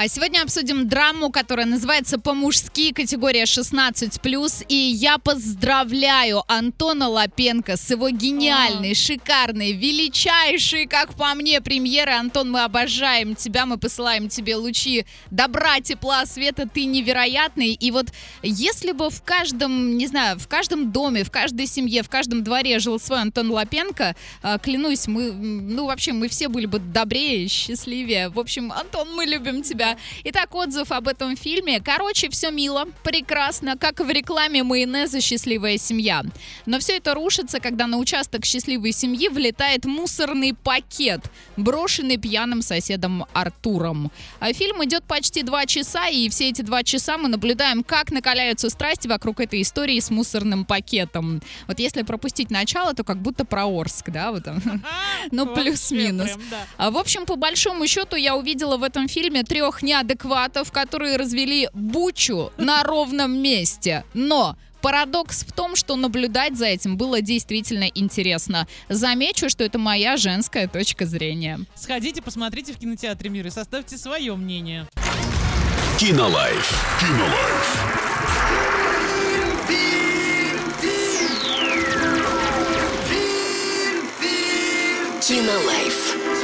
А сегодня обсудим драму, которая называется «По-мужски», категория 16+. И я поздравляю Антона Лапенко с его гениальной, шикарной, величайшей, как по мне, премьеры. Антон, мы обожаем тебя, мы посылаем тебе лучи добра, тепла, света. Ты невероятный. И вот если бы в каждом, не знаю, в каждом доме, в каждой семье, в каждом дворе жил свой Антон Лапенко, э, клянусь, мы, ну вообще, мы все были бы добрее, счастливее. В общем, Антон, мы любим тебя. Итак, отзыв об этом фильме. Короче, все мило, прекрасно, как в рекламе майонеза «Счастливая семья». Но все это рушится, когда на участок счастливой семьи влетает мусорный пакет, брошенный пьяным соседом Артуром. А фильм идет почти два часа, и все эти два часа мы наблюдаем, как накаляются страсти вокруг этой истории с мусорным пакетом. Вот если пропустить начало, то как будто про Орск, да, вот там. Ну, плюс-минус. А, В общем, по большому счету, я увидела в этом фильме трех неадекватов, которые развели бучу на ровном месте. Но Парадокс в том, что наблюдать за этим было действительно интересно. Замечу, что это моя женская точка зрения. Сходите, посмотрите в кинотеатре «Мир» и составьте свое мнение. Кинолайф. Кинолайф. Кинолайф.